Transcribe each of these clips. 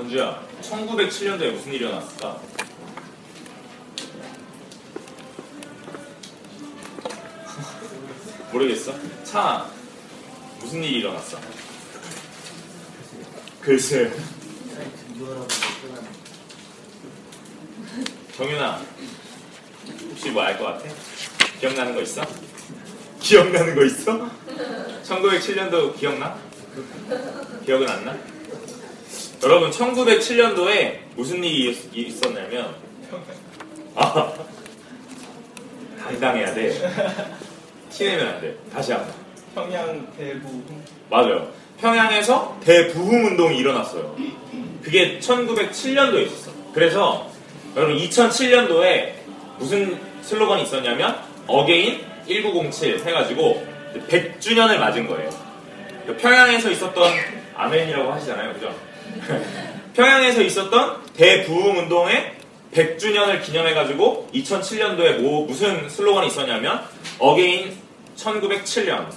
건주야 1907년도에 무슨 일이 일어났을까? 모르겠어? 차 무슨 일이 일어났어? 글쎄 정윤아 혹시 뭐 알 것 같아? 기억나는 거 있어? 기억나는 거 있어? 1907년도 기억나? 기억은 안 나? 여러분 1907년도에 무슨 일이 있- 있었냐면 아 당당해야 돼. 티내면 안 돼. 다시 한번. 평양 대부 맞아요. 평양에서 대부흥 운동이 일어났어요. 그게 1907년도에 있었어. 그래서 여러분 2007년도에 무슨 슬로건이 있었냐면 Again 1907 해가지고 100주년을 맞은 거예요. 그 평양에서 있었던 아멘이라고 하시잖아요. 그죠? 평양에서 있었던 대부흥 운동의 100주년을 기념해가지고 2007년도에 뭐 무슨 슬로건이 있었냐면 Again 1907년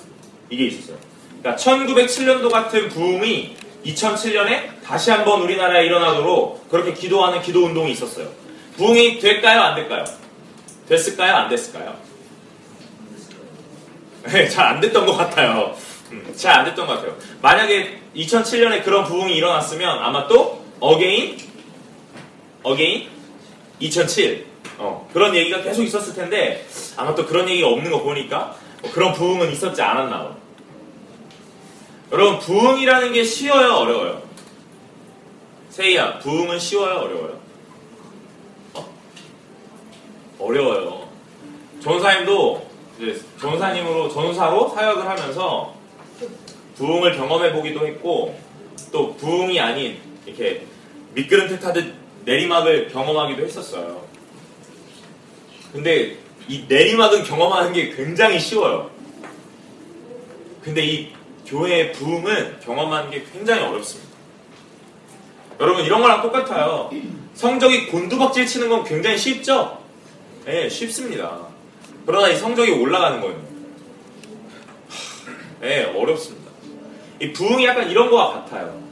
이게 있었어요. 그러니까 1907년도 같은 부흥이 2007년에 다시 한번 우리나라에 일어나도록 그렇게 기도하는 기도 운동이 있었어요. 부흥이 될까요? 안 될까요? 됐을까요? 안 됐을까요? 네, 잘 안 됐던 것 같아요. 음, 잘 안 됐던 것 같아요. 만약에 2007년에 그런 부흥이 일어났으면 아마 또 Again Again 2007 어, 그런 얘기가 계속 있었을 텐데 아마 또 그런 얘기가 없는 거 보니까 뭐 그런 부흥은 있었지 않았나 봐. 여러분 부흥이라는 게 쉬워요 어려워요? 세이야 부흥은 쉬워요 어려워요? 어? 어려워요. 전사님도 이제 전사님으로 전사로 사역을 하면서 부흥을 경험해 보기도 했고 또 부흥이 아닌 이렇게 미끄럼틀 타듯 내리막을 경험하기도 했었어요. 근데 이 내리막은 경험하는 게 굉장히 쉬워요. 근데 이 교회의 부흥은 경험하는 게 굉장히 어렵습니다. 여러분 이런 거랑 똑같아요. 성적이 곤두박질 치는 건 굉장히 쉽죠? 네, 쉽습니다. 그러나 이 성적이 올라가는 거예요. 네, 어렵습니다. 이 부흥이 약간 이런 거와 같아요.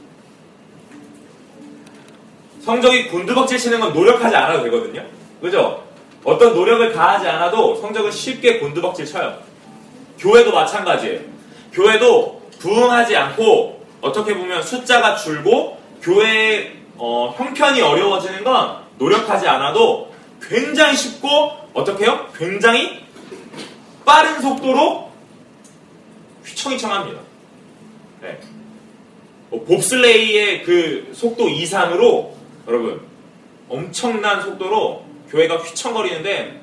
성적이 곤두박질 치는 건 노력하지 않아도 되거든요. 그죠? 어떤 노력을 가하지 않아도 성적은 쉽게 곤두박질 쳐요. 교회도 마찬가지예요. 교회도 부흥하지 않고 어떻게 보면 숫자가 줄고 교회의 어, 형편이 어려워지는 건 노력하지 않아도 굉장히 쉽고 어떻게 해요? 굉장히 빠른 속도로 휘청휘청합니다. 네. 뭐 봅슬레이의 그 속도 이상으로 여러분 엄청난 속도로 교회가 휘청거리는데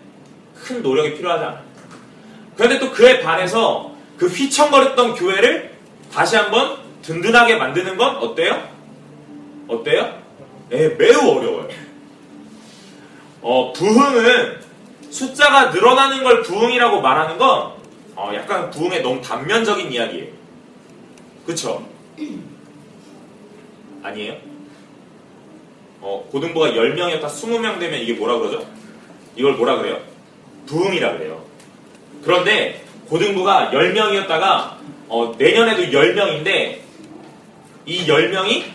큰 노력이 필요하지 않아요. 그런데 또 그에 반해서 그 휘청거렸던 교회를 다시 한번 든든하게 만드는 건 어때요? 어때요? 네, 매우 어려워요. 어, 부흥은 숫자가 늘어나는 걸 부흥이라고 말하는 건 어, 약간 부흥의 너무 단면적인 이야기예요. 그쵸? 아니에요? 어, 고등부가 10명이었다 20명 되면 이게 뭐라 그러죠? 이걸 뭐라 그래요? 부흥이라 그래요. 그런데 고등부가 10명이었다가 어, 내년에도 10명인데 이 10명이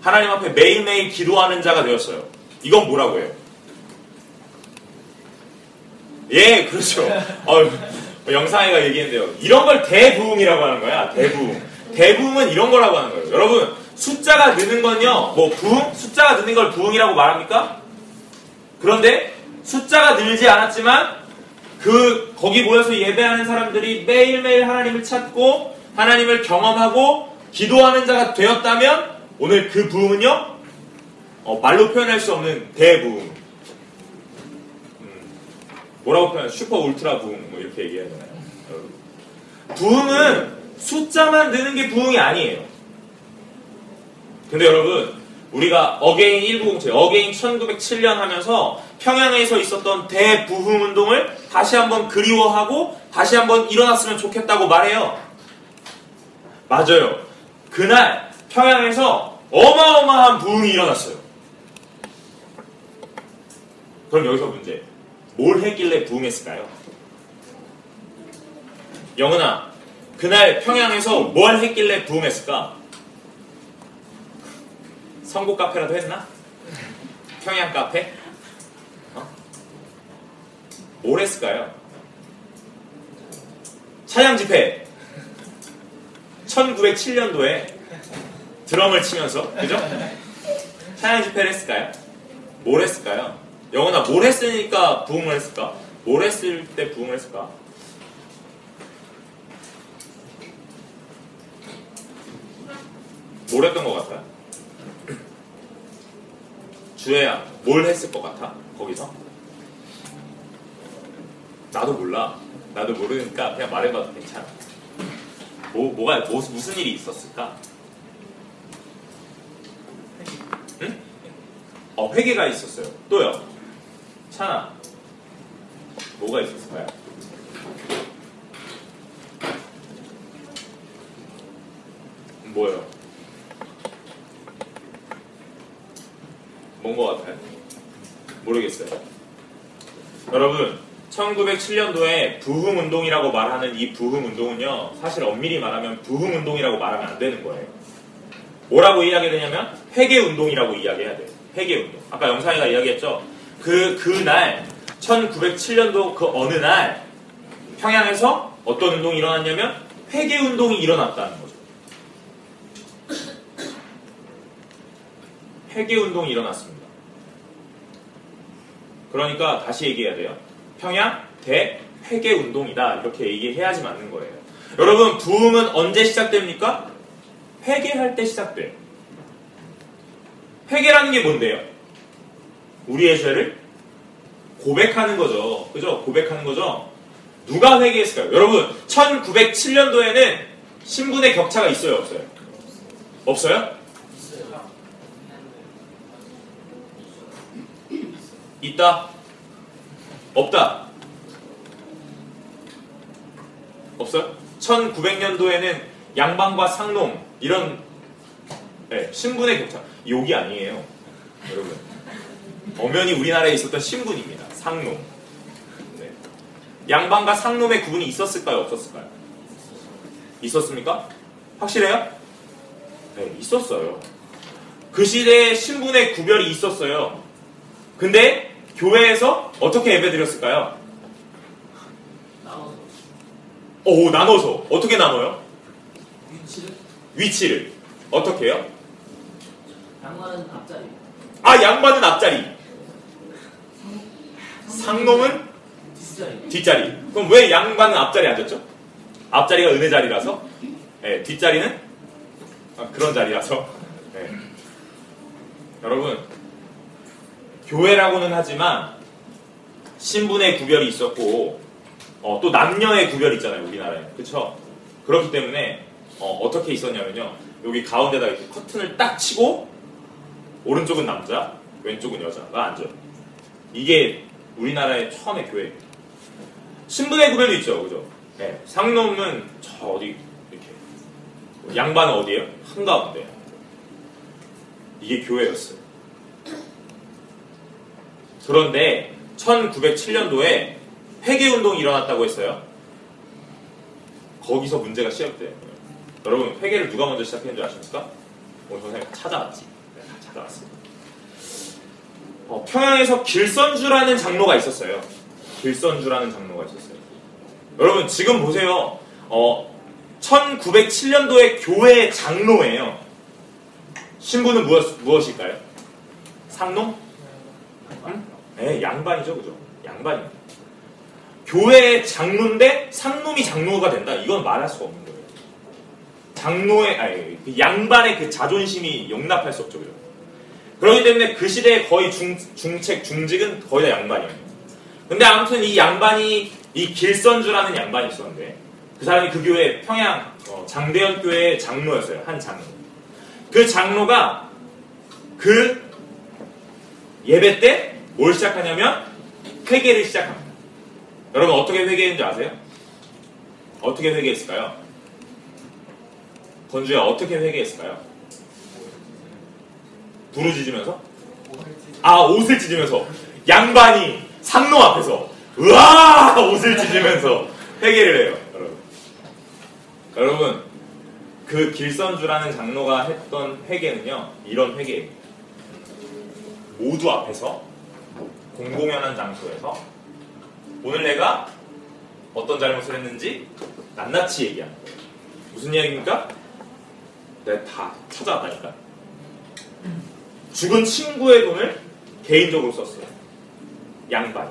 하나님 앞에 매일매일 기도하는 자가 되었어요. 이건 뭐라고 해요? 예, 그렇죠. 어, 영상이가 얘기했는데요. 이런 걸 대부흥이라고 하는 거야. 대부흥. 대부흥은 이런 거라고 하는 거예요. 여러분, 숫자가 느는 건요. 뭐 부흥? 숫자가 느는 걸 부흥이라고 말합니까? 그런데 숫자가 늘지 않았지만 그 거기 모여서 예배하는 사람들이 매일매일 하나님을 찾고 하나님을 경험하고 기도하는 자가 되었다면 오늘 그 부흥은요 어, 말로 표현할 수 없는 대부흥 음, 뭐라고 표현 슈퍼 울트라 부흥 뭐 이렇게 얘기하잖아요. 부흥은 숫자만 느는 게 부흥이 아니에요. 근데 여러분, 우리가 Again 1907, Again 1907년 하면서 평양에서 있었던 대부흥 운동을 다시 한번 그리워하고 다시 한번 일어났으면 좋겠다고 말해요. 맞아요. 그날 평양에서 어마어마한 부흥이 일어났어요. 그럼 여기서 문제. 뭘 했길래 부흥했을까요? 영은아, 그날 평양에서 뭘 했길래 부흥했을까? 선곡 카페라도 했나? 평양 카페? 어? 뭘 했을까요? 차량 집회 1907년도에 드럼을 치면서 그죠? 차량 집회를 했을까요? 뭘 했을까요? 영원아 뭘 했으니까 부흥을 했을까? 뭘 했을 때 부흥을 했을까? 뭘 했던 것 같아요? 주혜야 뭘 했을 것 같아? 거기서? 나도 몰라 나도 모르니까 그냥 말해봐도 괜찮아 뭐, 뭐가 뭐, 무슨 일이 있었을까? 응? 어 회계가 있었어요 또요 찬아 뭐가 있었을까요? 뭐예요? 뭔 것 같아요? 모르겠어요. 여러분, 1907년도에 부흥 운동이라고 말하는 이 부흥 운동은요, 사실 엄밀히 말하면 부흥 운동이라고 말하면 안 되는 거예요. 뭐라고 이야기해야 되냐면, 회계 운동이라고 이야기해야 돼요. 회계 운동. 아까 영상이가 이야기했죠? 그, 그날, 1907년도 그 어느 날, 평양에서 어떤 운동이 일어났냐면, 회계운동이 일어났다는 거죠. 회계운동이 일어났습니다. 그러니까 다시 얘기해야 돼요. 평양 대 회계운동이다. 이렇게 얘기해야지 맞는 거예요. 여러분, 부흥은 언제 시작됩니까? 회개할 때 시작돼요. 회개라는 게 뭔데요? 우리의 죄를 고백하는 거죠. 그죠? 고백하는 거죠? 누가 회개했을까요? 여러분, 1907년도에는 신분의 격차가 있어요, 없어요? 없어요? 있다? 없다? 없어요? 1900년도에는 양반과 상놈 이런 네, 신분의 격차 욕이 아니에요 여러분 엄연히 우리나라에 있었던 신분입니다 상놈 네. 양반과 상놈의 구분이 있었을까요 없었을까요 있었습니까 확실해요 네 있었어요 그 시대에 신분의 구별이 있었어요 근데 교회에서 어떻게 예배 드렸을까요? 오, 나눠서. 어떻게 나눠요? 위치를 위치를. 어떻게 해요? 양말은 앞자리 아, 양반은 앞자리. 상놈은 뒷자리. 그럼 왜 양반은 앞자리에 앉았죠? 앞자리가 은혜 자리라서. 네, 뒷자리는 아, 그런 자리라서. 네. 여러분, 교회라고는 하지만 신분의 구별이 있었고 어, 또 남녀의 구별이 있잖아요 우리나라에 그렇죠 그렇기 때문에 어, 떻게 있었냐면요 여기 가운데다 이렇게 커튼을 딱 치고 오른쪽은 남자 왼쪽은 여자가 앉아요 이게 우리나라의 처음의 교회입니다 신분의 구별도 있죠 그죠 네, 상놈은 저 어디 이렇게 양반은 어디에요 한 가운데 이게 교회였어요 그런데 1907년도에 회계 운동이 일어났다고 했어요. 거기서 문제가 시작돼요. 여러분 회계를 누가 먼저 시작했는지 아십니까? 오늘 선생님 찾아왔지. 네, 찾아왔습니다. 어, 평양에서 길선주라는 장로가 있었어요. 길선주라는 장로가 있었어요. 여러분 지금 보세요. 어, 1907년도에 교회 장로예요. 신부는 무엇, 무엇일까요? 상놈? 네, 양반이죠, 그죠? 양반입니다. 교회 장로인데 상놈이 장로가 된다. 이건 말할 수가 없는 거예요. 장로의 아니 그 양반의 그 자존심이 용납할 수 없죠, 그죠? 그렇기 때문에 그 시대에 거의 중, 중책 중직은 거의 다 양반이에요. 근데 아무튼 이 양반이 이 길선주라는 양반이 있었는데 그 사람이 그 교회 평양 어, 장대현 교회의 장로였어요. 한 장로. 그 장로가 그 예배 때 뭘 시작하냐면 회개를 시작합니다. 여러분 어떻게 회개했는지 아세요? 어떻게 회개했을까요? 건주야 어떻게 회개했을까요? 부르짖으면서? 아 옷을 찢으면서. 양반이 상로 앞에서 으아! 옷을 찢으면서 회개를 해요 여러분. 여러분 그 길선주라는 장로가 했던 회개는요 이런 회개입니다. 모두 앞에서 공공연한 장소에서 오늘 내가 어떤 잘못을 했는지 낱낱이 얘기하는 거예요 무슨 이야기입니까? 내가 다 찾아왔다니까 죽은 친구의 돈을 개인적으로 썼어요. 양반.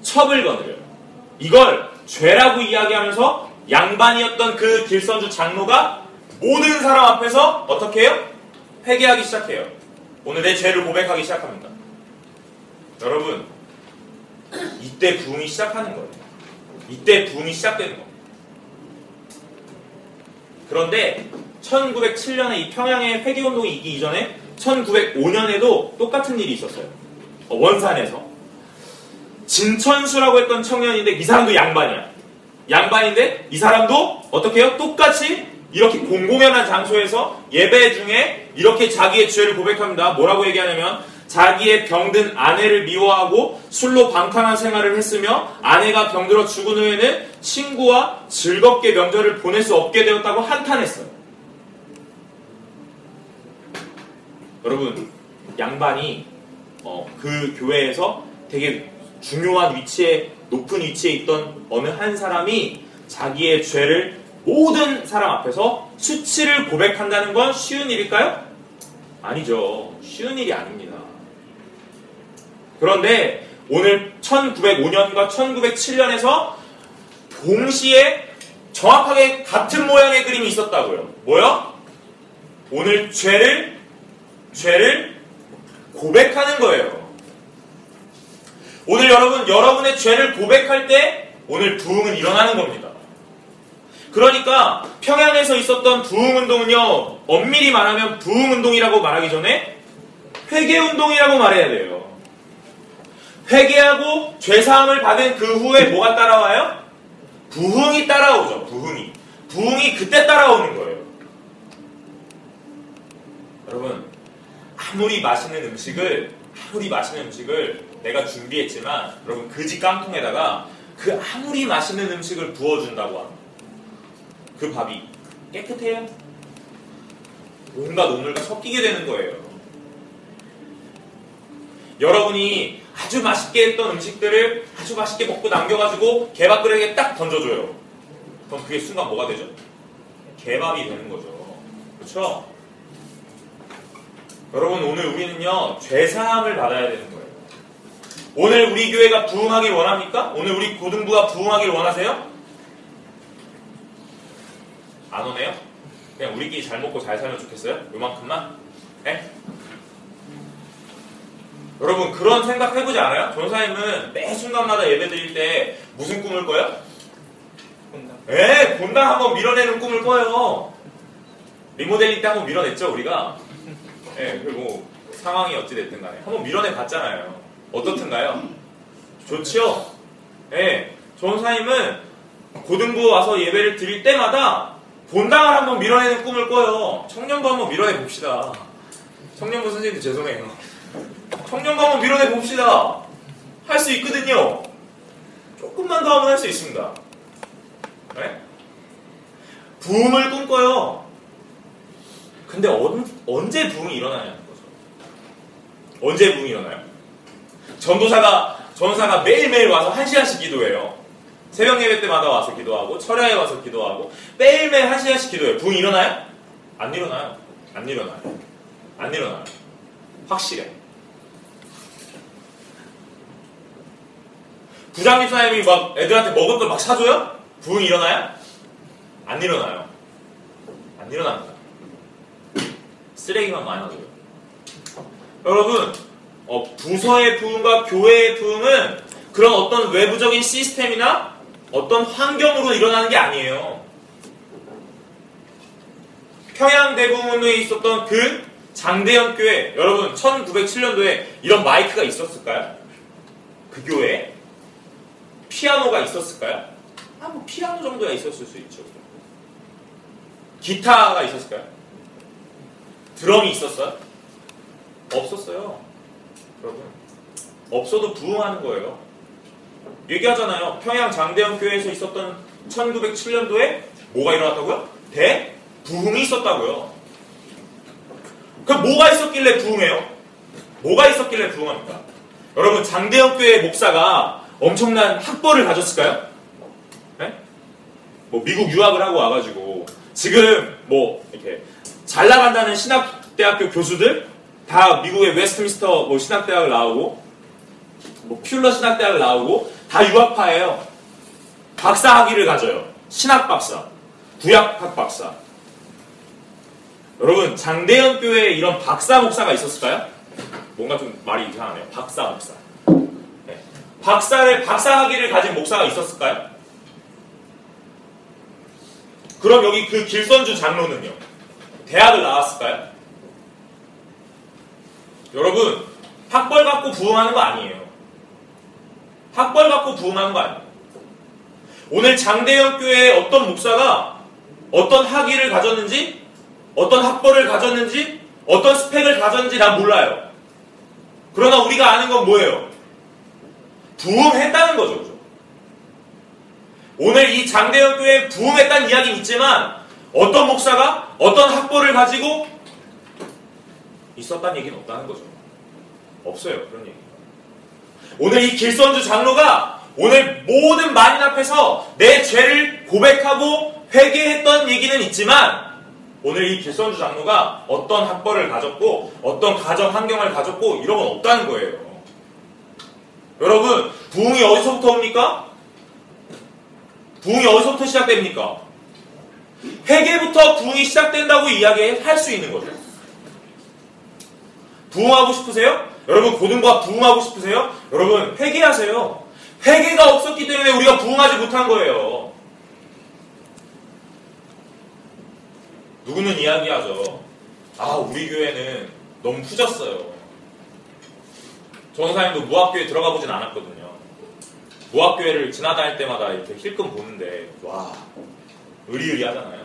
첩을 거느려요. 이걸 죄라고 이야기하면서 양반이었던 그 길선주 장로가 모든 사람 앞에서 어떻게 해요? 회개하기 시작해요. 오늘 내 죄를 고백하기 시작합니다. 여러분, 이때 부흥이 시작하는 거예요. 이때 부흥이 시작되는 거예요. 그런데 1907년에 이 평양의 회계운동이 있기 이전에 1905년에도 똑같은 일이 있었어요. 어, 원산에서. 진천수라고 했던 청년인데 이 사람도 양반이야. 양반인데 이 사람도 어떻게 해요? 똑같이 이렇게 공공연한 장소에서 예배 중에 이렇게 자기의 죄를 고백합니다. 뭐라고 얘기하냐면 자기의 병든 아내를 미워하고 술로 방탕한 생활을 했으며 아내가 병들어 죽은 후에는 친구와 즐겁게 명절을 보낼 수 없게 되었다고 한탄했어요. 여러분, 양반이 어, 그 교회에서 되게 중요한 위치에 높은 위치에 있던 어느 한 사람이 자기의 죄를 모든 사람 앞에서 수치를 고백한다는 건 쉬운 일일까요? 아니죠. 쉬운 일이 아닙니다. 그런데 오늘 1905년과 1907년에서 동시에 정확하게 같은 모양의 그림이 있었다고요. 뭐요? 오늘 죄를 죄를 고백하는 거예요. 오늘 여러분 여러분의 죄를 고백할 때 오늘 부흥은 일어나는 겁니다. 그러니까 평양에서 있었던 부흥 운동은요 엄밀히 말하면 부흥 운동이라고 말하기 전에 회개 운동이라고 말해야 돼요. 회개하고 죄사함을 받은 그 후에 뭐가 따라와요? 부흥이 따라오죠. 부흥이. 부흥이 그때 따라오는 거예요. 여러분, 아무리 맛있는 음식을, 아무리 맛있는 음식을 내가 준비했지만, 여러분, 그지 깡통에다가 그 아무리 맛있는 음식을 부어준다고 합니다. 그 밥이 깨끗해요? 온갖 오물과 섞이게 되는 거예요. 여러분이 아주 맛있게 했던 음식들을 아주 맛있게 먹고 남겨가지고 개밥그릇에 딱 던져줘요. 그럼 그게 순간 뭐가 되죠? 개밥이 되는 거죠. 그렇죠? 여러분 오늘 우리는요 죄사함을 받아야 되는 거예요. 오늘 우리 교회가 부흥하길 원합니까? 오늘 우리 고등부가 부흥하길 원하세요? 안 오네요? 그냥 우리끼리 잘 먹고 잘 살면 좋겠어요? 요만큼만? 네? 여러분 그런 생각 해보지 않아요? 전사님은 매 순간마다 예배 드릴 때 무슨 꿈을 꿔요? 본당. 예, 본당 한번 밀어내는 꿈을 꿔요. 리모델링 때 한번 밀어냈죠 우리가. 예, 그리고 뭐 상황이 어찌 됐든 간에 한번 밀어내 봤잖아요. 어떻든가요? 좋지요? 예, 전사님은 고등부 와서 예배를 드릴 때마다 본당을 한번 밀어내는 꿈을 꿔요. 청년부 한번 밀어내 봅시다. 청년부 선생님도 죄송해요. 청년부 한번 밀어내 봅시다. 할 수 있거든요. 조금만 더 하면 할 수 있습니다. 네? 부흥을 꿈꿔요. 근데 언, 언제 부흥이 일어나냐는 거죠. 언제 부흥이 일어나요? 전도사가 전사가 매일매일 와서 한 시간씩 기도해요. 새벽 예배 때마다 와서 기도하고 철야에 와서 기도하고 매일매일 한 시간씩 기도해요. 부흥 일어나요? 안 일어나요. 안 일어나요. 안 일어나요. 확실해. 부장님 사님이 막 애들한테 먹을 걸막 사줘요? 부흥 일어나요? 안 일어나요. 안 일어납니다. 쓰레기만 나줘요. 여러분, 어, 부서의 부흥과 교회의 부흥은 그런 어떤 외부적인 시스템이나 어떤 환경으로 일어나는 게 아니에요. 평양 대부분에 있었던 그 장대현 교회, 여러분 1907년도에 이런 마이크가 있었을까요? 그 교회에 피아노가 있었을까요? 아, 뭐 피아노 정도야 있었을 수 있죠. 기타가 있었을까요? 드럼이 있었어요? 없었어요. 여러분. 없어도 부흥하는 거예요. 얘기하잖아요. 평양 장대현 교회에서 있었던 1907년도에 뭐가 일어났다고요? 대 부흥이 있었다고요. 그럼 뭐가 있었길래 부흥해요? 뭐가 있었길래 부흥합니까? 여러분 장대현 교회 목사가 엄청난 학벌을 가졌을까요? 네? 뭐 미국 유학을 하고 와가지고 지금 뭐 이렇게 잘 나간다는 신학대학교 교수들 다 미국의 웨스트민스터 뭐 신학대학을 나오고 뭐 퓰러 신학대학을 나오고 다 유학파예요. 박사 학위를 가져요. 신학 박사, 구약학 박사. 여러분 장대현 교회에 이런 박사 목사가 있었을까요? 뭔가 좀 말이 이상하네요. 박사 목사. 네. 박사를 박사 학위를 가진 목사가 있었을까요? 그럼 여기 그 길선주 장로는요? 대학을 나왔을까요? 여러분 학벌 갖고 부흥하는 거 아니에요. 학벌 갖고 부흥하는 거 아니에요. 오늘 장대현 교회의 어떤 목사가 어떤 학위를 가졌는지 어떤 학벌을 가졌는지 어떤 스펙을 가졌는지 난 몰라요. 그러나 우리가 아는 건 뭐예요? 부흥했다는 거죠. 오늘 이 장대현 교회에 부흥했다는 이야기는 있지만 어떤 목사가 어떤 학벌을 가지고 있었다는 얘기는 없다는 거죠. 없어요. 그런 얘기. 오늘 이 길선주 장로가 오늘 모든 만인 앞에서 내 죄를 고백하고 회개했던 얘기는 있지만 오늘 이 길선주 장로가 어떤 학벌을 가졌고 어떤 가정 환경을 가졌고 이런 건 없다는 거예요. 여러분 부흥이 어디서부터 옵니까? 부흥이 어디서부터 시작됩니까? 회개부터 부흥이 시작된다고 이야기할 수 있는 거죠. 부흥하고 싶으세요? 여러분 고등과 부흥하고 싶으세요? 여러분 회개하세요. 회개가 없었기 때문에 우리가 부흥하지 못한 거예요. 누구는 이야기하죠. 아 우리 교회는 너무 후졌어요. 전사님도 무학교에 들어가 보진 않았거든요. 무학교회를 지나다닐 때마다 이렇게 힐끔 보는데 와 의리의리하잖아요.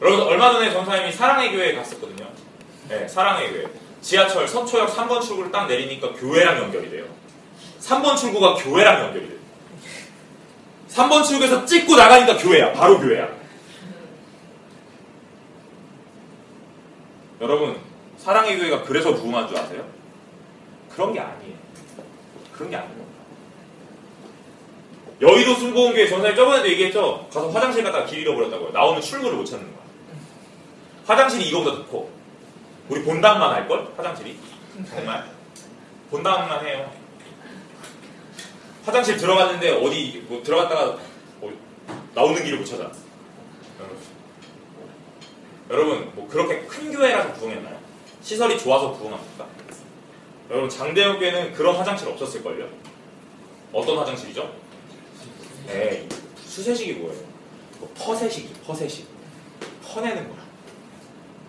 여러분 얼마 전에 전사님이 사랑의 교회에 갔었거든요. 네, 사랑의 교회. 지하철 서초역 3번 출구를 딱 내리니까 교회랑 연결이 돼요. 3번 출구가 교회랑 연결이 돼요. 3번 출구에서 찍고 나가니까 교회야. 바로 교회야. 여러분 사랑의 교회가 그래서 부흥한 줄 아세요? 그런 게 아니에요. 그런 게 아니에요. 여의도 순복음교회 전사님 저번에도 얘기했죠? 가서 화장실 갔다가 길 잃어버렸다고요. 나오는 출구를 못 찾는 거야. 화장실이 이거보다 더 커. 우리 본당만 할걸? 화장실이? 정말? 본당만 해요. 화장실 들어갔는데 어디 뭐 들어갔다가 뭐 나오는 길을 못 찾아. 여러분 뭐 그렇게 큰 교회라서 부흥했나요? 시설이 좋아서 부흥합니까? 여러분 장대현 교회는 그런 화장실 없었을걸요? 어떤 화장실이죠? 네, 수세식이 뭐예요? 뭐 퍼세식이, 퍼세식. 퍼내는 거야.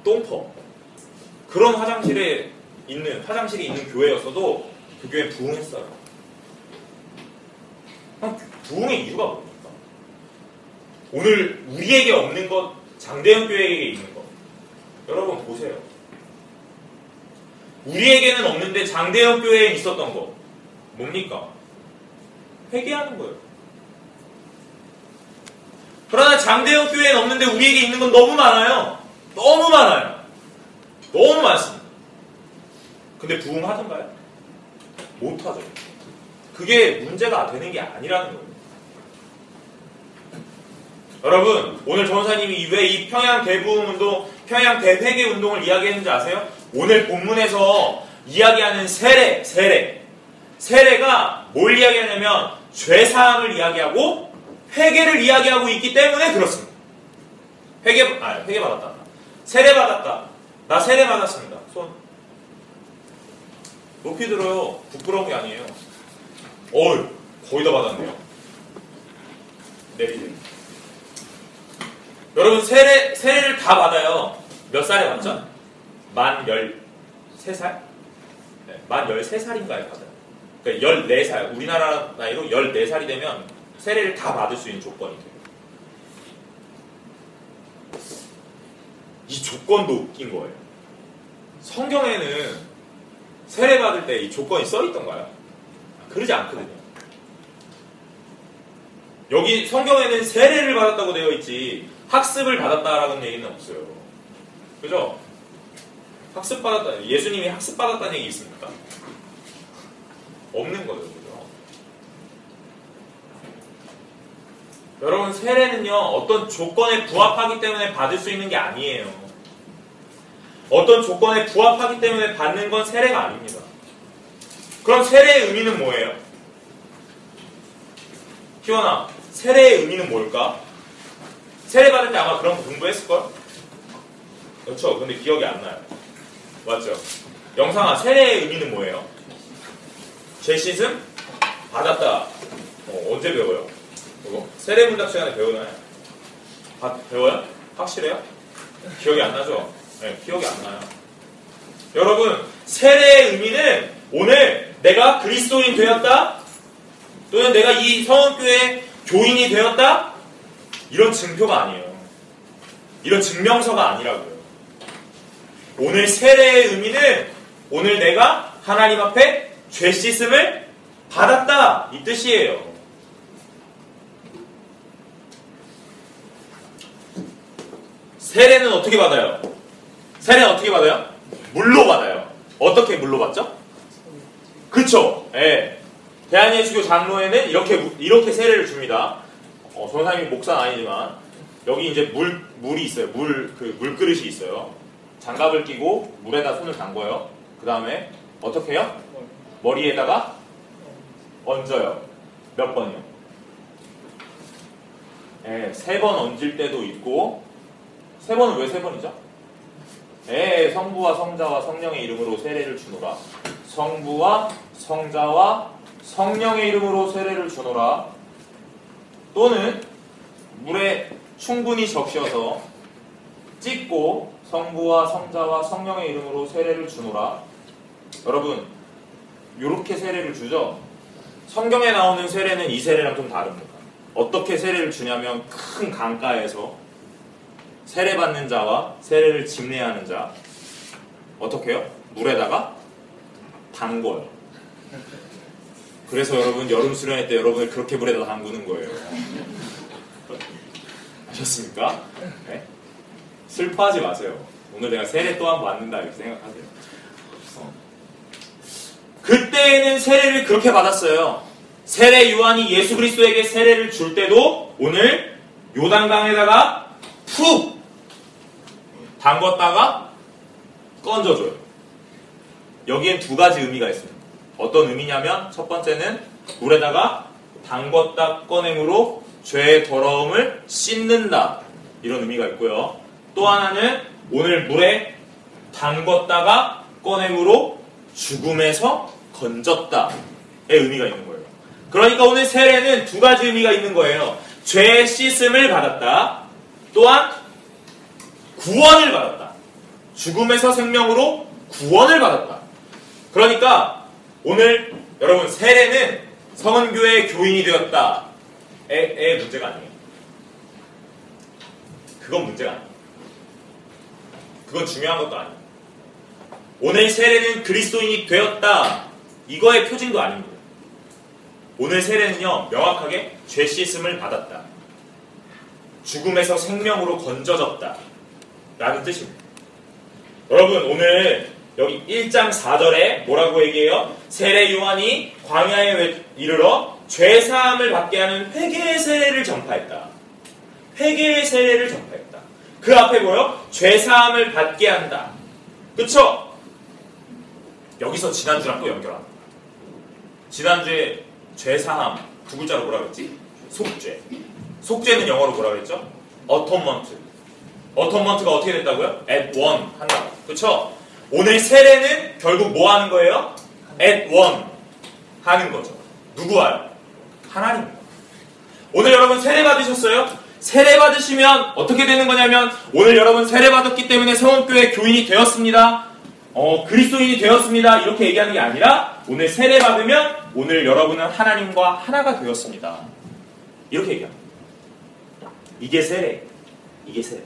똥퍼. 그런 화장실에 있는, 화장실이 있는 교회였어도 그 교회 부흥했어요. 부흥의 이유가 뭡니까? 오늘 우리에게 없는 것, 장대현 교회에게 있는 것. 여러분 보세요. 우리에게는 없는데 장대현 교회에 있었던 것. 뭡니까? 회개하는 거예요. 그러나 장대현 교회에는 없는데 우리에게 있는 건 너무 많아요. 너무 많아요. 너무 많습니다. 근데 부흥하던가요? 못하죠. 그게 문제가 되는 게 아니라는 거예요. 여러분, 오늘 전사님이 왜 이 평양 대부흥 운동, 평양 대회계 운동을 이야기했는지 아세요? 오늘 본문에서 이야기하는 세례, 세례. 세례가 뭘 이야기하냐면 죄사함을 이야기하고 회개를 이야기하고 있기 때문에 그렇습니다. 회개, 아, 회개 받았다. 세례 받았다. 나 세례 받았습니다. 손. 높이 들어요. 부끄러운 게 아니에요. 어이, 거의 다 받았네요. 내리세요. 여러분 세례 세례를 다 받아요. 몇 살에 받죠? 만 13살? 네, 만 13살인가에 받아요. 그러니까 14살, 우리나라 나이로 14살이 되면 세례를 다 받을 수 있는 조건이 돼요. 이 조건도 웃긴 거예요. 성경에는 세례 받을 때 이 조건이 써 있던가요? 그러지 않거든요. 여기 성경에는 세례를 받았다고 되어 있지 학습을 받았다라는 얘기는 없어요. 그죠? 학습 받았다. 예수님이 학습 받았다는 얘기 있습니까? 없는 거죠. 그죠? 여러분 세례는요 어떤 조건에 부합하기 때문에 받을 수 있는 게 아니에요. 어떤 조건에 부합하기 때문에 받는 건 세례가 아닙니다. 그럼 세례의 의미는 뭐예요? 희원아, 세례의 의미는 뭘까? 세례 받을 때 아마 그런 거 공부했을걸? 그렇죠. 근데 기억이 안 나요. 맞죠? 영상아, 세례의 의미는 뭐예요? 죄 씻음? 받았다. 어, 언제 배워요? 그거? 세례 문답 시간에 배우나요? 받- 배워요? 확실해요? 기억이 안 나죠? 네, 기억이 안 나요. 여러분, 세례의 의미는 오늘 내가 그리스도인 되었다? 또는 내가 이 성원교회 교인이 되었다? 이런 증표가 아니에요. 이런 증명서가 아니라고요. 오늘 세례의 의미는 오늘 내가 하나님 앞에 죄 씻음을 받았다 이 뜻이에요. 세례는 어떻게 받아요? 세례는 어떻게 받아요? 물로 받아요. 어떻게 물로 받죠? 그쵸? 예. 대한예수교 장로에는 이렇게 무- 이렇게 세례를 줍니다. 어, 전사님이 목사는 아니지만 여기 이제 물 물이 있어요. 물 그 물그릇이 있어요. 장갑을 끼고 물에다 손을 담궈요. 그 다음에 어떻게 해요? 머리에다가 얹어요. 몇 번이요? 예, 세 번 얹을 때도 있고 세 번은 왜 세 번이죠? 예, 성부와 성자와 성령의 이름으로 세례를 주노라. 성부와 성자와 성령의 이름으로 세례를 주노라. 또는 물에 충분히 적셔서 찍고 성부와 성자와 성령의 이름으로 세례를 주노라. 여러분, 이렇게 세례를 주죠? 성경에 나오는 세례는 이 세례랑 좀 다릅니다. 어떻게 세례를 주냐면 큰 강가에서 세례받는 자와 세례를 집례하는 자 어떻게 해요? 물에다가 담궈요. 그래서 여러분 여름 수련회 때 여러분을 그렇게 물에다 담그는 거예요. 아셨습니까? 네? 슬퍼하지 마세요. 오늘 내가 세례 또한번 받는다 이렇게 생각하세요. 어. 그때에는 세례를 그렇게 받았어요. 세례 요한이 예수 그리스도에게 세례를 줄 때도 오늘 요단강에다가 푹 담궜다가 건져줘요. 여기엔 두 가지 의미가 있습니다. 어떤 의미냐면 첫 번째는 물에다가 담궜다 꺼냄으로 죄의 더러움을 씻는다 이런 의미가 있고요. 또 하나는 오늘 물에 담궜다가 꺼냄으로 죽음에서 건졌다의 의미가 있는 거예요. 그러니까 오늘 세례는 두 가지 의미가 있는 거예요. 죄의 씻음을 받았다. 또한 구원을 받았다. 죽음에서 생명으로 구원을 받았다. 그러니까 오늘 여러분 세례는 성은교회 교인이 되었다. 의, 의 문제가 아니에요. 그건 문제가 아니에요. 그건 중요한 것도 아니에요. 오늘 세례는 그리스도인이 되었다. 이거의 표징도 아닙니다. 오늘 세례는요, 명확하게 죄 씻음을 받았다. 죽음에서 생명으로 건져졌다. 라는 뜻입니다. 여러분, 오늘 여기 1장 4절에 뭐라고 얘기해요? 세례 요한이 광야에 외- 이르러 죄 사함을 받게 하는 회개의 세례를 전파했다. 회개의 세례를 전파했다. 그 앞에 뭐요? 죄 사함을 받게 한다. 그쵸? 여기서 지난주랑 또 연결합니다. 지난주에 죄 사함 두 글자로 뭐라 그랬지? 속죄. 속죄는 영어로 뭐라 그랬죠? 어톤먼트. 어톤먼트가 어떻게 됐다고요? at one 한다고. 그쵸? 오늘 세례는 결국 뭐 하는 거예요? at one 하는 거죠. 누구와요? 하나님. 오늘 여러분 세례 받으셨어요? 세례 받으시면 어떻게 되는 거냐면 오늘 여러분 세례 받았기 때문에 성원교회 교인이 되었습니다. 어, 그리스도인이 되었습니다. 이렇게 얘기하는 게 아니라 오늘 세례 받으면 오늘 여러분은 하나님과 하나가 되었습니다. 이렇게 얘기합니다. 이게 세례. 이게 세례.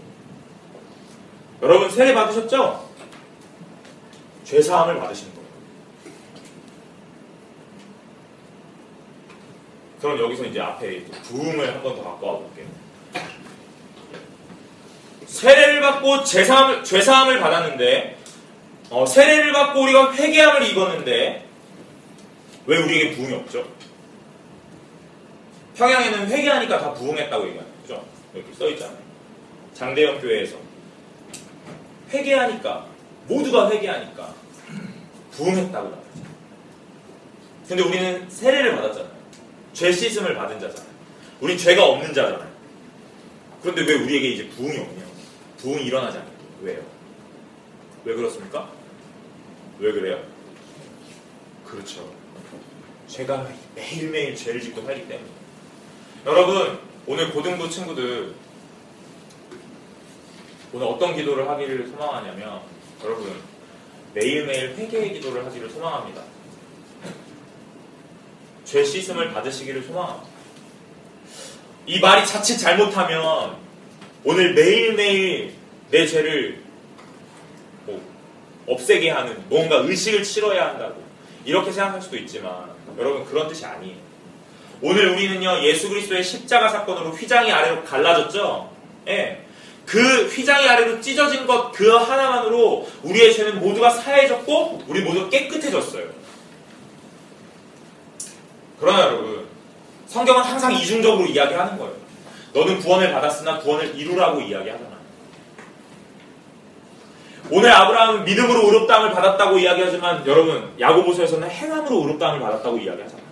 여러분 세례 받으셨죠? 죄 사함을 받으신 거예요. 그럼 여기서 이제 앞에 부흥을 한 번 더 갖고 와 볼게요. 세례를 받고 죄사함을, 죄사함을 받았는데 어, 세례를 받고 우리가 회개함을 입었는데 왜 우리에게 부흥이 없죠? 평양에는 회개하니까 다 부흥했다고 얘기하죠. 그죠? 여기 써 있잖아요. 장대영 교회에서 회개하니까 모두가 회개하니까 부흥했다고 말하죠. 근데 우리는 세례를 받았잖아요. 죄 씻음을 받은 자잖아요. 우린 죄가 없는 자잖아요. 그런데 왜 우리에게 이제 부흥이 없냐? 부흥이 일어나지 않아요. 왜요? 왜 그렇습니까? 왜 그래요? 그렇죠. 제가 매일매일 죄를 짓고 살기 때문에. 여러분, 오늘 고등부 친구들, 오늘 어떤 기도를 하기를 소망하냐면, 여러분, 매일매일 회개의 기도를 하기를 소망합니다. 죄 씻음을 받으시기를 소망합니다. 이 말이 자칫 잘못하면 오늘 매일매일 내 죄를 뭐 없애게 하는 뭔가 의식을 치러야 한다고 이렇게 생각할 수도 있지만 여러분 그런 뜻이 아니에요. 오늘 우리는요 예수 그리스도의 십자가 사건으로 휘장이 아래로 갈라졌죠. 예. 그 휘장이 아래로 찢어진 것 그 하나만으로 우리의 죄는 모두가 사해졌고 우리 모두 깨끗해졌어요. 그러나 여러분 성경은 항상 이중적으로 이야기하는 거예요. 너는 구원을 받았으나 구원을 이루라고 이야기하잖아요. 오늘 아브라함은 믿음으로 의롭다함을 받았다고 이야기하지만 여러분 야고보서에서는 행함으로 의롭다함을 받았다고 이야기하잖아요.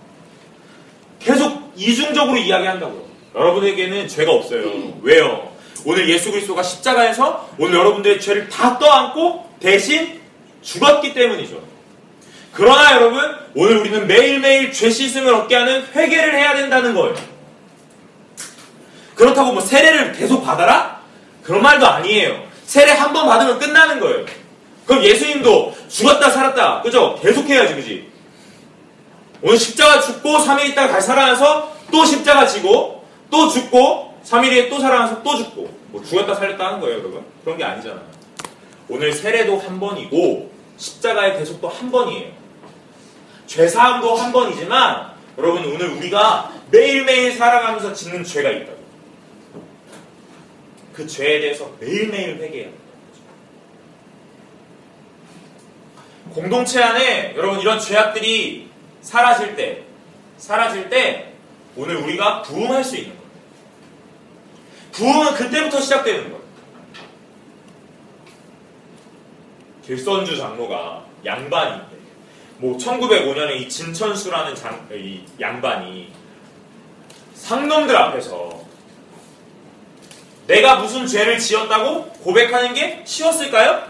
계속 이중적으로 이야기한다고요. 여러분에게는 죄가 없어요. 왜요? 오늘 예수 그리스도가 십자가에서 오늘 여러분들의 죄를 다 떠안고 대신 죽었기 때문이죠. 그러나 여러분 오늘 우리는 매일매일 죄 씻음을 얻게 하는 회개를 해야 된다는 거예요. 그렇다고 뭐 세례를 계속 받아라? 그런 말도 아니에요. 세례 한 번 받으면 끝나는 거예요. 그럼 예수님도 죽었다 살았다 그죠? 계속 해야지 그지? 오늘 십자가 죽고 3일 있다가 다시 살아나서 또 십자가 지고 또 죽고 3일에 또 살아나서 또 죽고 뭐 죽었다 살렸다 하는 거예요 여러분 그런 게 아니잖아요. 오늘 세례도 한 번이고 십자가의 대속도 한 번이에요. 죄사함도 한 번이지만 여러분 오늘 우리가 매일매일 살아가면서 짓는 죄가 있다고. 그 죄에 대해서 매일매일 합니다 공동체 안에 여러분 이런 죄악들이 사라질 때 사라질 때 오늘 우리가 부흥할 수 있는 거예요 부흥은 그때부터 시작되는 거예요. 길선주 장로가 양반인데, 뭐 1905년에 이 진천수라는 장, 이 양반이 상놈들 앞에서 내가 무슨 죄를 지었다고 고백하는 게 쉬웠을까요?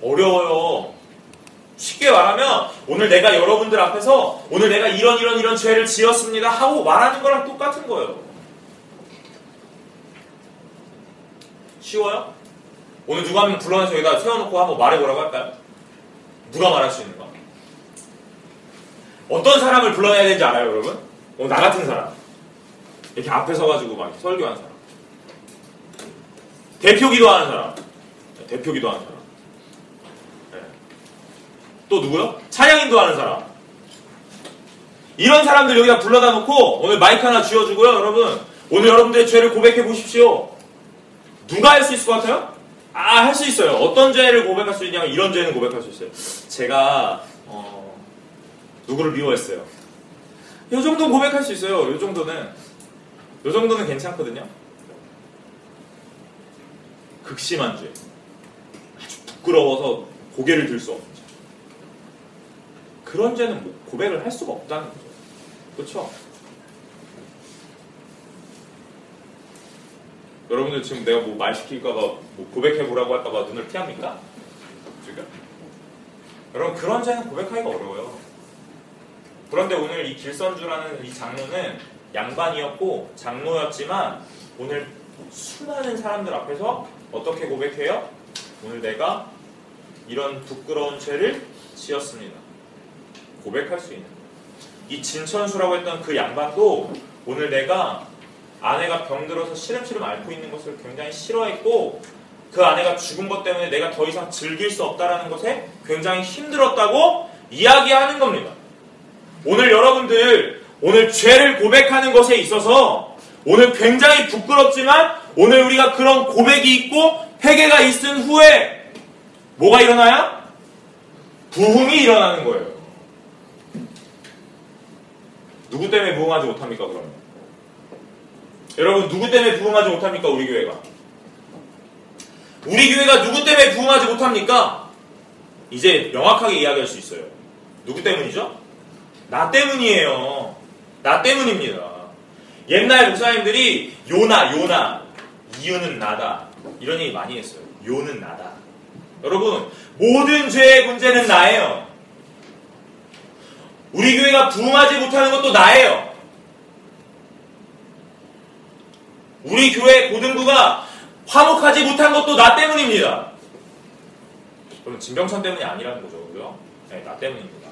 어려워요. 쉽게 말하면 오늘 내가 여러분들 앞에서 오늘 내가 이런 이런 이런 죄를 지었습니다 하고 말하는 거랑 똑같은 거예요. 쉬워요? 오늘 누가 한명 불러내서 여기다 세워놓고 한번 말해보라고 할까요? 누가 말할 수 있는가? 어떤 사람을 불러내야 되는지 알아요, 여러분? 어, 나 같은 사람. 이렇게 앞에 서가지고 막 설교하는 사람. 대표 기도하는 사람. 네, 대표 기도하는 사람. 네. 또 누구요? 찬양 인도하는 사람. 이런 사람들 여기다 불러다 놓고 오늘 마이크 하나 쥐어주고요, 여러분. 오늘 여러분들의 죄를 고백해 보십시오. 누가 할 수 있을 것 같아요? 아, 할 수 있어요. 어떤 죄를 고백할 수 있냐면 이런 죄는 고백할 수 있어요. 제가 어, 누구를 미워했어요. 이 정도는 고백할 수 있어요. 이 정도는 이 정도는 괜찮거든요. 극심한 죄. 아주 부끄러워서 고개를 들 수 없는 죄. 그런 죄는 뭐 고백을 할 수가 없다는 거죠. 그렇죠? 여러분들 지금 내가 뭐 말 시킬까봐 뭐 고백해 보라고 할까봐 눈을 피합니까? 지금? 여러분 그런 죄는 고백하기가 어려워요. 그런데 오늘 이 길선주라는 이 장로는 양반이었고 장로였지만 오늘 수많은 사람들 앞에서 어떻게 고백해요? 오늘 내가 이런 부끄러운 죄를 지었습니다. 고백할 수 있는. 이 진천수라고 했던 그 양반도 오늘 내가 아내가 병들어서 시름시름 앓고 있는 것을 굉장히 싫어했고 그 아내가 죽은 것 때문에 내가 더 이상 즐길 수 없다라는 것에 굉장히 힘들었다고 이야기하는 겁니다. 오늘 여러분들 오늘 죄를 고백하는 것에 있어서 오늘 굉장히 부끄럽지만 오늘 우리가 그런 고백이 있고 회개가 있은 후에 뭐가 일어나요? 부흥이 일어나는 거예요. 누구 때문에 부흥하지 못합니까, 그러면? 여러분, 누구 때문에 부흥하지 못합니까, 우리 교회가? 우리 교회가 누구 때문에 부흥하지 못합니까? 이제 명확하게 이야기할 수 있어요. 누구 때문이죠? 나 때문이에요. 나 때문입니다. 옛날 목사님들이 요나, 요나, 이유는 나다. 이런 얘기 많이 했어요. 요는 나다. 여러분, 모든 죄의 문제는 나예요. 우리 교회가 부흥하지 못하는 것도 나예요. 우리 교회 고등부가 화목하지 못한 것도 나 때문입니다. 그럼 진병천 때문이 아니라는 거죠. 그죠? 네, 나 때문입니다.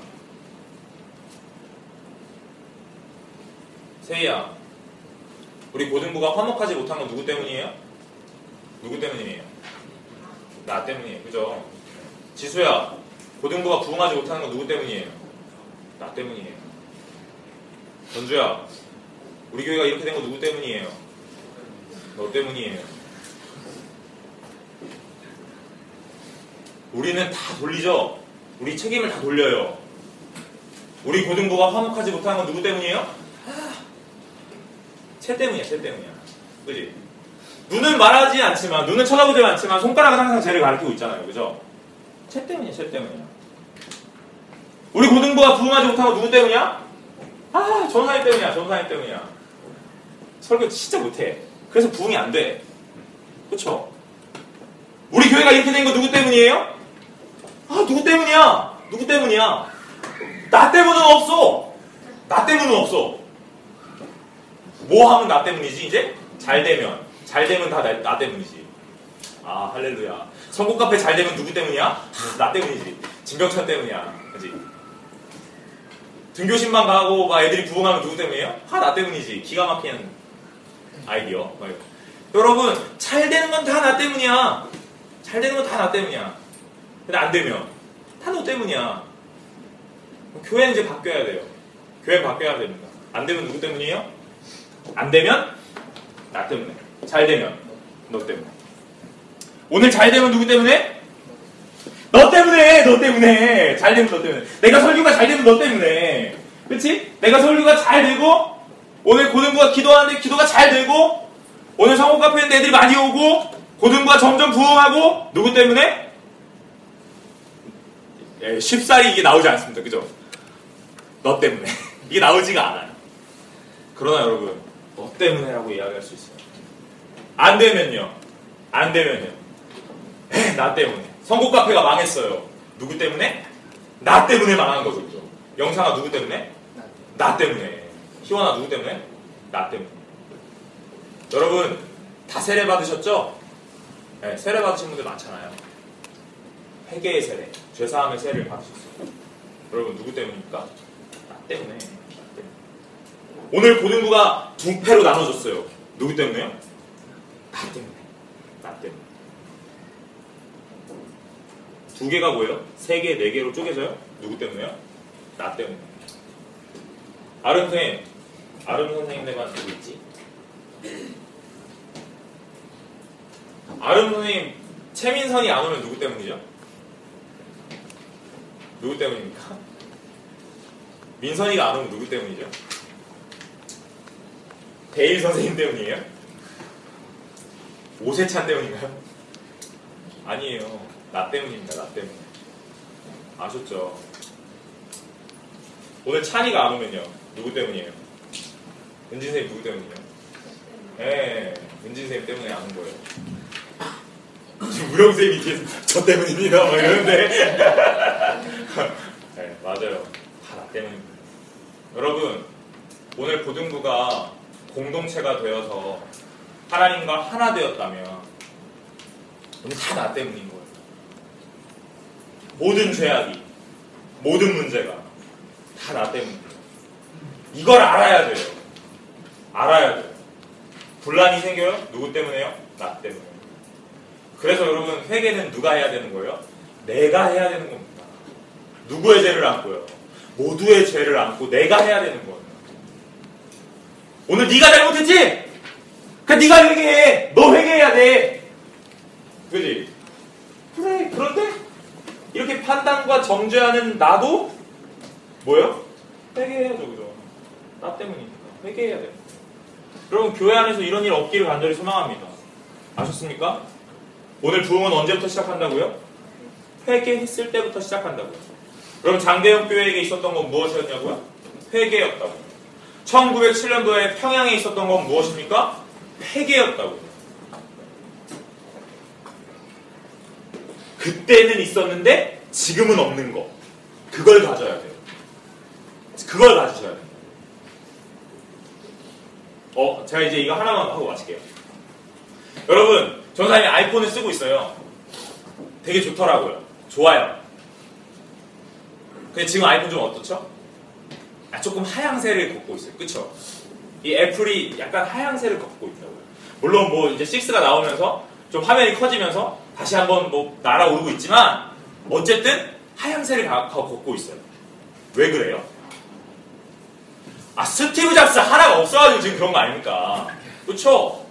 세희야, 우리 고등부가 화목하지 못한 건 누구 때문이에요? 누구 때문이에요? 나 때문이에요. 그죠? 지수야, 고등부가 부흥하지 못하는 건 누구 때문이에요? 나 때문이에요. 전주야, 우리 교회가 이렇게 된 건 누구 때문이에요? 너 때문이에요. 우리는 다 돌리죠? 우리 책임을 다 돌려요. 우리 고등부가 화목하지 못하는 건 누구 때문이에요? 쟤 때문이야, 쟤 때문이야. 그지? 눈은 말하지 않지만, 눈은 쳐다보지 않지만, 손가락은 항상 쟤를 가리키고 있잖아요. 그죠? 쟤 때문이야, 쟤 때문이야. 우리 고등부가 부흥하지 못한 건 누구 때문이야? 아, 전사님 때문이야, 전사님 때문이야. 설교 진짜 못해. 그래서 부흥이 안 돼. 그쵸? 우리 교회가 이렇게 된 거 누구 때문이에요? 아, 누구 때문이야? 누구 때문이야? 나 때문은 없어! 나 때문은 없어! 뭐 하면 나 때문이지, 이제? 잘 되면. 잘 되면 다 나 때문이지. 아, 할렐루야. 선곡 카페 잘 되면 누구 때문이야? 아, 나 때문이지. 진병천 때문이야. 그지? 등교신방 가고 막 애들이 부흥하면 누구 때문이에요? 아, 나 때문이지. 기가 막히는 아이디어. 여러분, 잘 되는 건 다 나 때문이야. 잘 되는 건 다 나 때문이야. 근데 안 되면 다 너 때문이야. 교회는 이제 바뀌어야 돼요. 교회는 바뀌어야 됩니다. 안 되면 누구 때문이에요? 안 되면 나 때문에. 잘 되면 너 때문에. 오늘 잘 되면 누구 때문에? 너 때문에, 너 때문에. 잘 되면 너 때문에. 내가 설교가 잘 되면 너 때문에. 그치? 내가 설교가 잘 되고, 오늘 고등부가 기도하는데 기도가 잘 되고, 오늘 성공 카페에 애들이 많이 오고, 고등부가 점점 부흥하고, 누구 때문에? 예, 쉽사리 이게 나오지 않습니다. 그죠? 너 때문에. 이게 나오지가 않아요. 그러나 여러분, 너 때문에라고 이야기할 수 있어요. 안 되면요. 안 되면요. 에이, 나 때문에. 선곡 카페가 망했어요. 누구 때문에? 나 때문에 망한 거죠. 그죠? 영상아 누구 때문에? 나 때문에. 희원아 누구 때문에? 나 때문에. 여러분, 다 세례 받으셨죠? 네, 세례 받으신 분들 많잖아요. 회개의 세례, 죄사함의 세례를 받으셨어요. 여러분, 누구 때문입니까? 나 때문에. 오늘 고등부가 두 패로 나눠졌어요. 누구 때문에요? 나 때문에. 나 때문에. 두 개가 뭐예요? 세 개, 네 개로 쪼개져요? 누구 때문에요? 나 때문에. 아름 선생님, 아름 선생님네가 누구 있지? 아름 선생님, 최민선이 안 오면 누구 때문이죠? 누구 때문입니까? 민선이가 안 오면 누구 때문이죠? 대일 선생님 때문이에요? 오세찬 때문인가요? 아니에요. 나 때문입니다. 나 때문에. 아셨죠? 오늘 찬이가 안 오면요. 누구 때문이에요? 은진 선생님 누구 때문이에요? 예, 은진 선생님 때문에 안온 거예요. 지금 선생님이 뒤에서 저 때문입니다. 막 이러는데. 네, 맞아요. 다 나 때문입니다. 여러분, 오늘 고등부가 공동체가 되어서 하나님과 하나 되었다면 오늘 다 나 때문인 거예요. 모든 죄악이, 모든 문제가 다 나 때문이에요. 이걸 알아야 돼요. 알아야 돼요. 분란이 생겨요? 누구 때문에요? 나 때문에. 그래서 여러분 회개는 누가 해야 되는 거예요? 내가 해야 되는 겁니다. 누구의 죄를 안고요? 모두의 죄를 안고 내가 해야 되는 거예요. 오늘 네가 잘못했지? 그 네가 회개해. 너 회개해야 돼. 그지? 그래. 그런데 이렇게 판단과 정죄하는 나도 뭐예요? 회개해야죠, 그죠? 나 때문이니까 회개해야 돼요. 여러분 교회 안에서 이런 일 없기를 간절히 소망합니다. 아셨습니까? 오늘 부흥은 언제부터 시작한다고요? 회개했을 때부터 시작한다고요. 그럼 장대영 교회에게 있었던 건 무엇이었냐고요? 회개였다고. 1907년도에 평양에 있었던 건 무엇입니까? 회개였다고. 그때는 있었는데 지금은 없는 거. 그걸 가져야 돼요. 그걸 가지셔야 돼요. 어, 제가 이제 이거 하나만 하고 마칠게요. 여러분, 전사님이 아이폰을 쓰고 있어요. 되게 좋더라고요. 좋아요. 근데 지금 아이폰 좀 어떻죠? 아, 조금 하향세를 걷고 있어요. 그쵸? 이 애플이 약간 하향세를 걷고 있더라고요. 물론 뭐 이제 6가 나오면서 좀 화면이 커지면서 다시 한번 뭐 날아오르고 있지만 어쨌든 하향세를 걷고 있어요. 왜 그래요? 아, 스티브 잡스 하나가 없어가지고 지금 그런 거 아닙니까? 그쵸?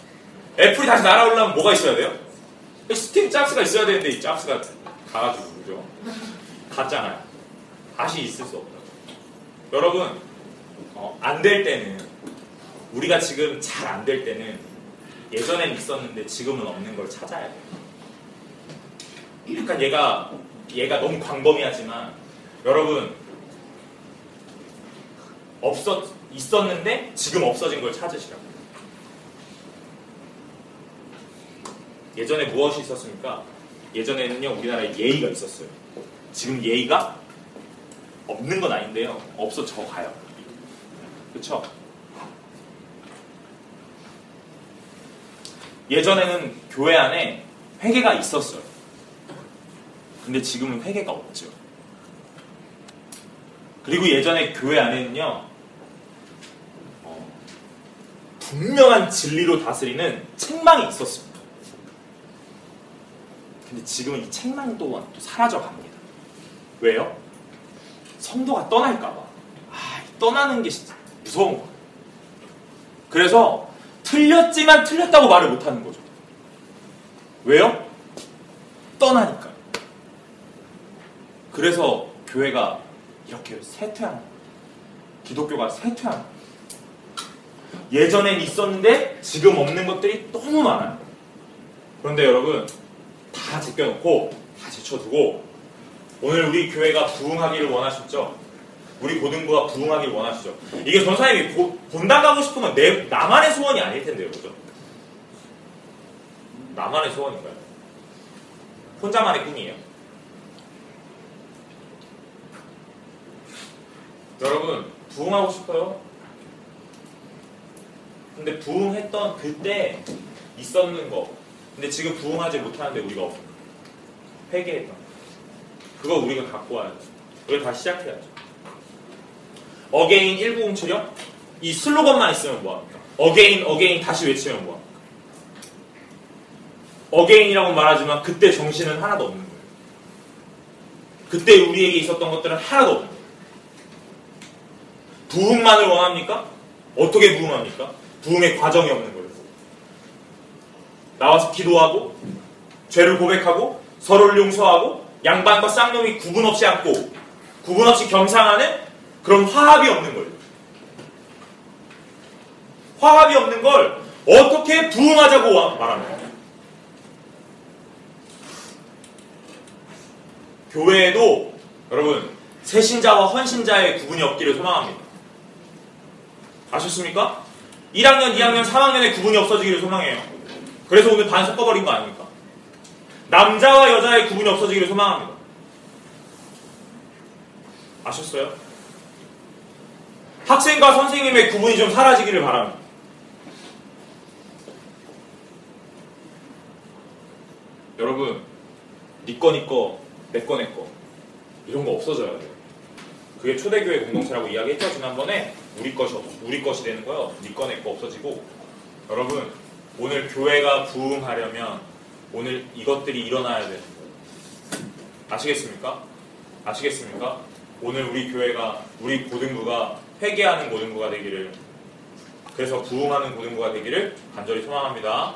애플이 다시 날아오려면 뭐가 있어야 돼요? 스티브 잡스가 있어야 되는데 이 잡스가 가가지고 그죠? 갔잖아요. 다시 있을 수 없다. 여러분 어, 안 될 때는 우리가 지금 잘 안 될 때는 예전엔 있었는데 지금은 없는 걸 찾아야 돼요. 약간 얘가 얘가 너무 광범위하지만 여러분 없었 있었는데 지금 없어진 걸 찾으시라고. 예전에 무엇이 있었습니까? 예전에는요 우리나라에 예의가 있었어요. 지금 예의가 없는 건 아닌데요. 없어져 가요. 그렇죠? 예전에는 교회 안에 회개가 있었어요. 근데 지금은 회개가 없죠. 그리고 예전에 교회 안에는요, 어, 분명한 진리로 다스리는 책망이 있었습니다. 근데 지금은 이 책망 또한 또 사라져 갑니다. 왜요? 성도가 떠날까봐. 아, 떠나는 게 진짜 무서운 거예요. 그래서 틀렸지만 틀렸다고 말을 못 하는 거죠. 왜요? 떠나니까. 그래서 교회가 이렇게 쇠퇴한 거예요. 기독교가 쇠퇴한 거예요. 예전엔 있었는데 지금 없는 것들이 너무 많아요. 그런데 여러분 다 제껴놓고 다 제쳐두고 오늘 우리 교회가 부흥하기를 원하셨죠? 우리 고등부가 부흥하기를 원하시죠? 이게 전사님이 고- 본당 가고 싶은 건 내, 나만의 소원이 아닐 텐데요, 그죠? 나만의 소원인가요? 혼자만의 꿈이에요. 여러분, 부흥하고 싶어요? 근데 부흥했던 그때 있었는 거. 근데 지금 부흥하지 못하는데 우리가 회개했던 거. 그거 우리가 갖고 와야 돼. 그걸 다시 시작해야죠. Again 1907요? 이 슬로건만 있으면 뭐합니까? Again, Again 다시 외치면 뭐합니까? Again이라고 말하지만 그때 정신은 하나도 없는 거예요. 그때 우리에게 있었던 것들은 하나도 없는 거예요. 부흥만을 원합니까? 어떻게 부흥합니까? 부흥의 과정이 없는 거예요. 나와서 기도하고 죄를 고백하고 서로를 용서하고 양반과 쌍놈이 구분 없이 앉고 구분 없이 겸상하는 그런 화합이 없는 거예요. 화합이 없는 걸 어떻게 부흥하자고 와- 말합니까? 교회에도 여러분 새신자와 헌신자의 구분이 없기를 소망합니다. 아셨습니까? 1학년, 2학년, 3학년의 구분이 없어지기를 소망해요. 그래서 오늘 반 섞어버린 거 아닙니까? 남자와 여자의 구분이 없어지기를 소망합니다. 아셨어요? 학생과 선생님의 구분이 좀 사라지기를 바랍니다. 여러분, 니꺼 니꺼, 내꺼 내꺼 이런 거 없어져야 돼요. 그게 초대교회 공동체라고 이야기했죠 지난번에 우리 것이 없- 우리 것이 되는 거요. 니꺼 내꺼 없어지고 여러분 오늘 교회가 부흥하려면 오늘 이것들이 일어나야 되는 거예요. 아시겠습니까? 아시겠습니까? 오늘 우리 교회가 우리 고등부가 회개하는 고등부가 되기를 그래서 부흥하는 고등부가 되기를 간절히 소망합니다.